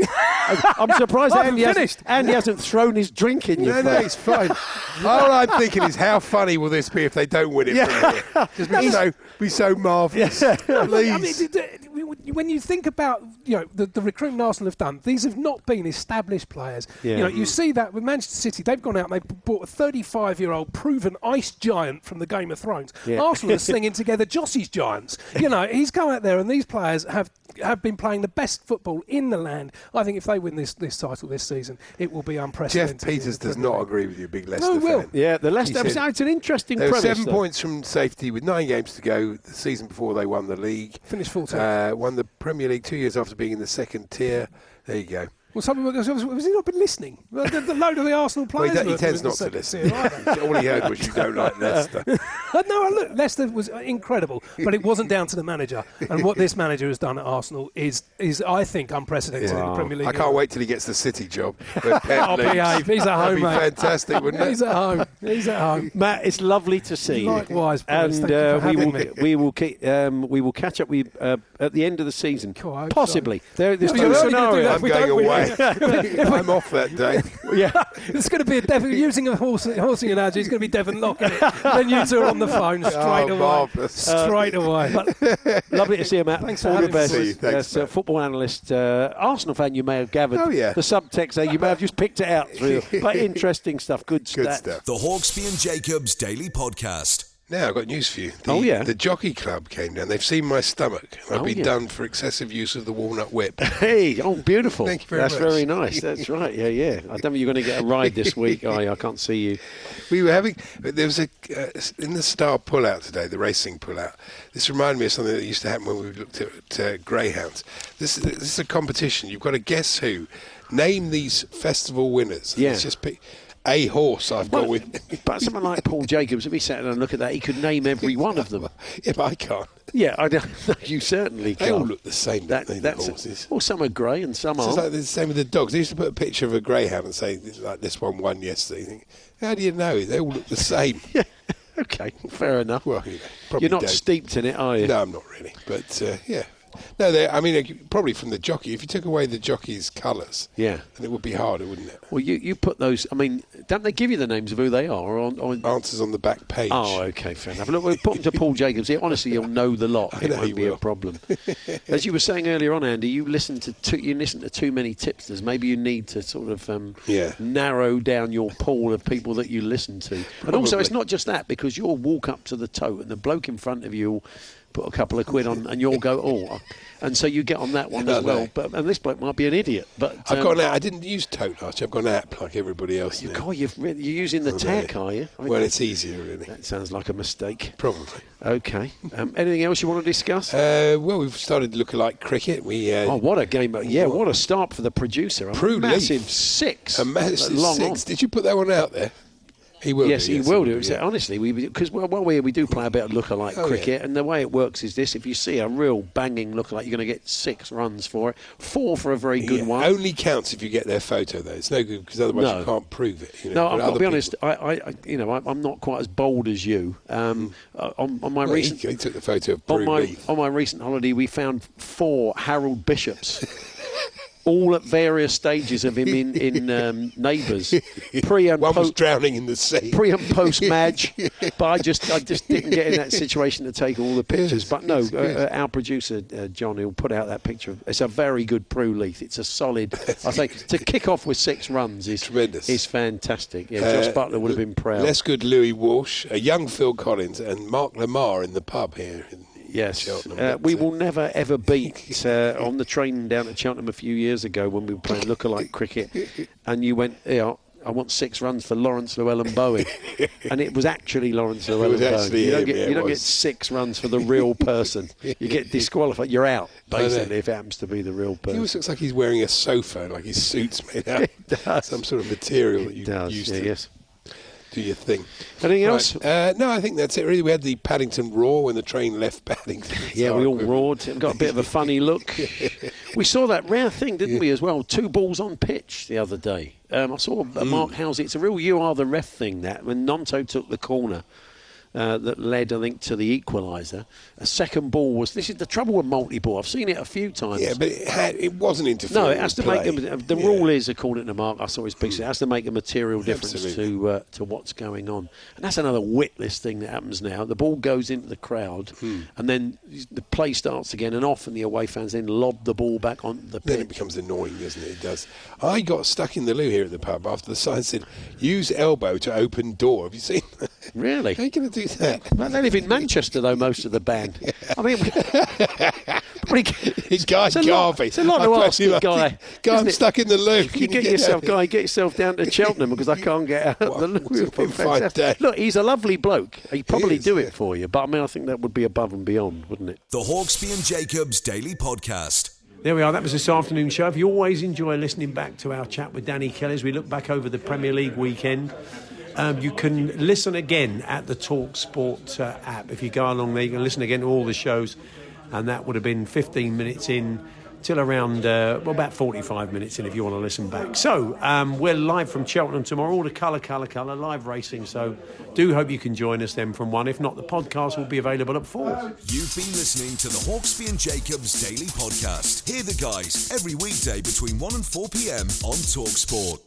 Speaker 2: I'm surprised
Speaker 8: I haven't
Speaker 2: Andy hasn't,
Speaker 8: finished.
Speaker 2: Andy hasn't thrown his drink in your
Speaker 3: No, no,
Speaker 2: face.
Speaker 3: it's fine. All I'm thinking is, how funny will this be if they don't win it from here? Just be so, be so marvellous.
Speaker 8: I mean,
Speaker 3: Please.
Speaker 8: d- d- when you think about you know the, the recruitment Arsenal have done, these have not been established players.
Speaker 2: Yeah.
Speaker 8: You know, you see that with Manchester City, they've gone out and they've bought a 35-year-old proven ice giant from the Game of Thrones.
Speaker 2: Yeah.
Speaker 8: Arsenal are slinging together Jossy's giants. You know, he's come out there and these players have have been playing the best football in the land. I think if they win this this title this season, it will be unprecedented.
Speaker 3: Jeff Peters does not agree with you, big Leicester
Speaker 8: No, Will.
Speaker 3: fan.
Speaker 2: Yeah, the Leicester.
Speaker 3: said-
Speaker 2: it's an interesting
Speaker 3: They were
Speaker 2: premise.
Speaker 3: seven
Speaker 2: though.
Speaker 3: points from safety with nine games to go. The season before they won the league,
Speaker 8: Finished 14th.
Speaker 3: Uh, won the Premier League two years after being in the second tier. There you go.
Speaker 8: Well, some people, has he not been listening? Well, the, the load of the Arsenal
Speaker 3: Well,
Speaker 8: players.
Speaker 3: he, he tends not to listen.
Speaker 8: second.
Speaker 3: All he heard was you don't like Leicester.
Speaker 8: Uh, no, look, Leicester was incredible, but it wasn't down to the manager. And what this manager has done at Arsenal is, is I think, unprecedented in the Premier League.
Speaker 3: I can't wait till he gets the City job. when Pep
Speaker 8: I'll behave. He's at
Speaker 3: That'd
Speaker 8: home,
Speaker 3: be
Speaker 8: mate.
Speaker 3: fantastic, wouldn't it?
Speaker 8: He's at home. He's at home.
Speaker 2: Matt, it's lovely to see you.
Speaker 8: Likewise,
Speaker 2: and
Speaker 8: Thank you
Speaker 2: uh, we will
Speaker 8: me.
Speaker 2: we will keep, um, we will catch up with uh, at the end of the season,
Speaker 8: Cool, I hope
Speaker 2: possibly. There, there's
Speaker 8: Well,
Speaker 2: two
Speaker 8: you're only gonna do that
Speaker 2: scenarios.
Speaker 3: I'm going away. I'm off that day.
Speaker 2: yeah,
Speaker 8: It's going to be a Devon, using a horse, horsing analogy, it's going to be Devon Loch, is then you two are on the phone straight
Speaker 3: Oh,
Speaker 8: away.
Speaker 3: marvellous.
Speaker 8: Straight away.
Speaker 2: lovely to see you, Matt.
Speaker 8: Thanks for
Speaker 2: All the
Speaker 8: having me.
Speaker 2: best.
Speaker 3: See you. Thanks,
Speaker 2: Yes, uh, football analyst, uh, Arsenal fan. You may have gathered.
Speaker 3: Oh, yeah.
Speaker 2: The subtext there. You may have just picked it out through. but interesting stuff. Good,
Speaker 3: Good stuff.
Speaker 1: The Hawksbee and Jacobs Daily Podcast.
Speaker 3: Now I've got news for you. The,
Speaker 2: Oh, yeah?
Speaker 3: The jockey club came down. They've seen my stomach. I've
Speaker 2: Oh,
Speaker 3: been
Speaker 2: yeah.
Speaker 3: done for excessive use of the walnut whip.
Speaker 2: Hey, oh, beautiful.
Speaker 3: Thank you very
Speaker 2: That's
Speaker 3: much.
Speaker 2: That's very nice. That's right. Yeah, yeah. I don't think you're going to get a ride this week, you? I can't see you.
Speaker 3: We were having. There was a uh, in the Star pullout today, the racing pullout. This reminded me of something that used to happen when we looked at uh, greyhounds. This this is a competition. You've got to guess who. Name these festival winners.
Speaker 2: Yeah.
Speaker 3: Let's just pick a horse. I've got with.
Speaker 2: but someone like Paul Jacobs, if he sat down and looked at that, he could name every one of them.
Speaker 3: yeah, but I can't.
Speaker 2: Yeah, I don't, you certainly
Speaker 3: They
Speaker 2: can.
Speaker 3: all look the same.
Speaker 2: That,
Speaker 3: don't they, the
Speaker 2: that's
Speaker 3: horses.
Speaker 2: Well, some are grey and some
Speaker 3: So it's like the same with the dogs. They used to put a picture of a greyhound and say, like this one won yesterday. You think, how do you know? They all look the same.
Speaker 2: yeah. Okay, fair enough.
Speaker 3: Well, you know,
Speaker 2: you're not
Speaker 3: don't.
Speaker 2: steeped in it, are you?
Speaker 3: No, I'm not really. But uh, yeah. No, they- I mean, probably from the jockey. If you took away the jockey's colours,
Speaker 2: Yeah.
Speaker 3: then it would be harder, wouldn't it?
Speaker 2: Well, you, you put those. I mean, don't they give you the names of who they are? On, on,
Speaker 3: Answers on the back page.
Speaker 2: Oh, okay, fair enough. Look, we'll put them to Paul Jacobs here. Honestly, you'll know the lot.
Speaker 3: I
Speaker 2: It won't be a problem. As you were saying earlier on, Andy, you listen to too, you listen to too many tipsters. Maybe you need to sort of um,
Speaker 3: Yeah.
Speaker 2: narrow down your pool of people that you listen to. And also, it's not just that because you'll walk up to the tote and the bloke in front of you will put a couple of quid on, and you'll go, oh, and so you get on that one as well. But and this bloke might be an idiot. But
Speaker 3: I've
Speaker 2: um,
Speaker 3: got an app. I didn't use Tote last year. I've got an app like everybody else.
Speaker 2: You,
Speaker 3: now.
Speaker 2: You've really, you're using the
Speaker 3: Oh,
Speaker 2: tech, are you? I mean,
Speaker 3: Well, it's easier, really.
Speaker 2: That sounds like a mistake.
Speaker 3: Probably.
Speaker 2: Okay. Um, anything else you want to discuss?
Speaker 3: Uh, well, we've started looking like cricket. We uh,
Speaker 2: oh, what a game! Yeah, what a start for the producer. A
Speaker 3: Prue
Speaker 2: massive
Speaker 3: Leith.
Speaker 2: six.
Speaker 3: a massive
Speaker 2: long
Speaker 3: six.
Speaker 2: on.
Speaker 3: Did you put that one out there? He will.
Speaker 2: yes,
Speaker 3: do,
Speaker 2: he will do.
Speaker 3: yeah.
Speaker 2: Honestly, we because well, while we we do play a bit of lookalike
Speaker 3: Oh,
Speaker 2: cricket,
Speaker 3: yeah.
Speaker 2: and the way it works is this: if you see a real banging lookalike, you're going to get six runs for it, four for a very good
Speaker 3: Yeah,
Speaker 2: one.
Speaker 3: Only counts if you get their photo, though. It's no good because otherwise
Speaker 2: No.
Speaker 3: you can't prove it. You know,
Speaker 2: No, I've got to
Speaker 3: other
Speaker 2: be
Speaker 3: people-
Speaker 2: honest. I, I, you know, I, I'm not quite as bold as you. Um, uh, on, on my
Speaker 3: Well,
Speaker 2: recent
Speaker 3: he took the photo of
Speaker 2: on my on my recent holiday, we found four Harold Bishops, all at various stages of him in in um, Neighbours, pre and
Speaker 3: One was
Speaker 2: post.
Speaker 3: drowning in the sea.
Speaker 2: Pre and post match, but I just I just didn't get in that situation to take all the pictures.
Speaker 3: Yes,
Speaker 2: but no,
Speaker 3: yes,
Speaker 2: uh,
Speaker 3: yes.
Speaker 2: uh, our producer uh, John, who'll put out that picture. It's a very good Prue Leith. It's a solid. I say to kick off with six runs is
Speaker 3: Tremendous.
Speaker 2: Is fantastic. Yeah, Josh
Speaker 3: Uh,
Speaker 2: Buttler would have been proud.
Speaker 3: Less good Louis Walsh, a young Phil Collins, and Mark Lamarr in the pub here. in
Speaker 2: Yes, uh, we will never ever beat uh, on the train down at Cheltenham a few years ago when we were playing lookalike cricket, and you went, yeah, I want six runs for Laurence Llewelyn-Bowen, and it was actually Laurence
Speaker 3: Llewelyn-Bowen.
Speaker 2: You don't
Speaker 3: him,
Speaker 2: get
Speaker 3: yeah,
Speaker 2: you don't get six runs for the real person. you get disqualified. You're out basically if it happens to be the real person.
Speaker 3: He always looks like he's wearing a sofa, like his suit's made out of some sort of material that you
Speaker 2: does.
Speaker 3: used
Speaker 2: Yeah,
Speaker 3: to
Speaker 2: yes.
Speaker 3: Do your thing.
Speaker 2: Anything
Speaker 3: Right,
Speaker 2: else?
Speaker 3: Uh, no, I think that's it. Really, we had the Paddington roar when the train left Paddington.
Speaker 2: Yeah, we all roared and got a bit of a funny look. we saw that rare thing, didn't we, as well? Two balls on pitch the other day. Um, I saw uh, Mark Halsey. It's a real you are the ref thing, that. When Nonto took the corner uh, that led, I think, to the equaliser, a second ball was. This is the trouble with multi ball. I've seen it a few times.
Speaker 3: Yeah, but it, had, it wasn't interfering.
Speaker 2: No, it has to make
Speaker 3: play.
Speaker 2: a, the
Speaker 3: Yeah.
Speaker 2: rule is according to Mark. I saw his piece. It has to make a material difference
Speaker 3: Absolutely.
Speaker 2: to uh, to what's going on, and that's another witless thing that happens now. The ball goes into the crowd,
Speaker 3: Hmm.
Speaker 2: and then the play starts again, and often the away fans then lob the ball back on the
Speaker 3: Then it becomes annoying, doesn't it? It does. I got stuck in the loo here at the pub after the sign said, use elbow to open door. Have you seen that?
Speaker 2: Really?
Speaker 3: How are you going to do that?
Speaker 2: Well, they live in Manchester, though. Most of the band. I mean, pretty,
Speaker 3: It's Guy
Speaker 2: it's a lot,
Speaker 3: Garvey.
Speaker 2: it's a lot
Speaker 3: I
Speaker 2: to ask,
Speaker 3: him
Speaker 2: guy.
Speaker 3: Guy,
Speaker 2: isn't
Speaker 3: I'm
Speaker 2: it?
Speaker 3: stuck in the loo.
Speaker 2: Can you get yourself, guy, get yourself down to Cheltenham because I can't get out
Speaker 3: Well,
Speaker 2: the loo.
Speaker 3: it's been fine day.
Speaker 2: Look, he's a lovely bloke. He'd probably
Speaker 3: is,
Speaker 2: do
Speaker 3: yeah.
Speaker 2: it for you, but I mean, I think that would be above and beyond, wouldn't it?
Speaker 1: The Hawksbee and Jacobs Daily Podcast.
Speaker 2: There we are. That was this afternoon show. If you always enjoy listening back to our chat with Danny Kelly as we look back over the Premier League weekend, um, you can listen again at the Talk Sport uh, app. If you go along there, you can listen again to all the shows, and that would have been 15 minutes in till around uh, well about 45 minutes in if you want to listen back. So um, we're live from Cheltenham tomorrow. All the colour, colour, colour, live racing. So do hope you can join us then from one. If not, the podcast will be available at four.
Speaker 1: You've been listening to the Hawksbee and Jacobs Daily Podcast. Hear the guys every weekday between 1 and 4 p.m. on Talksport.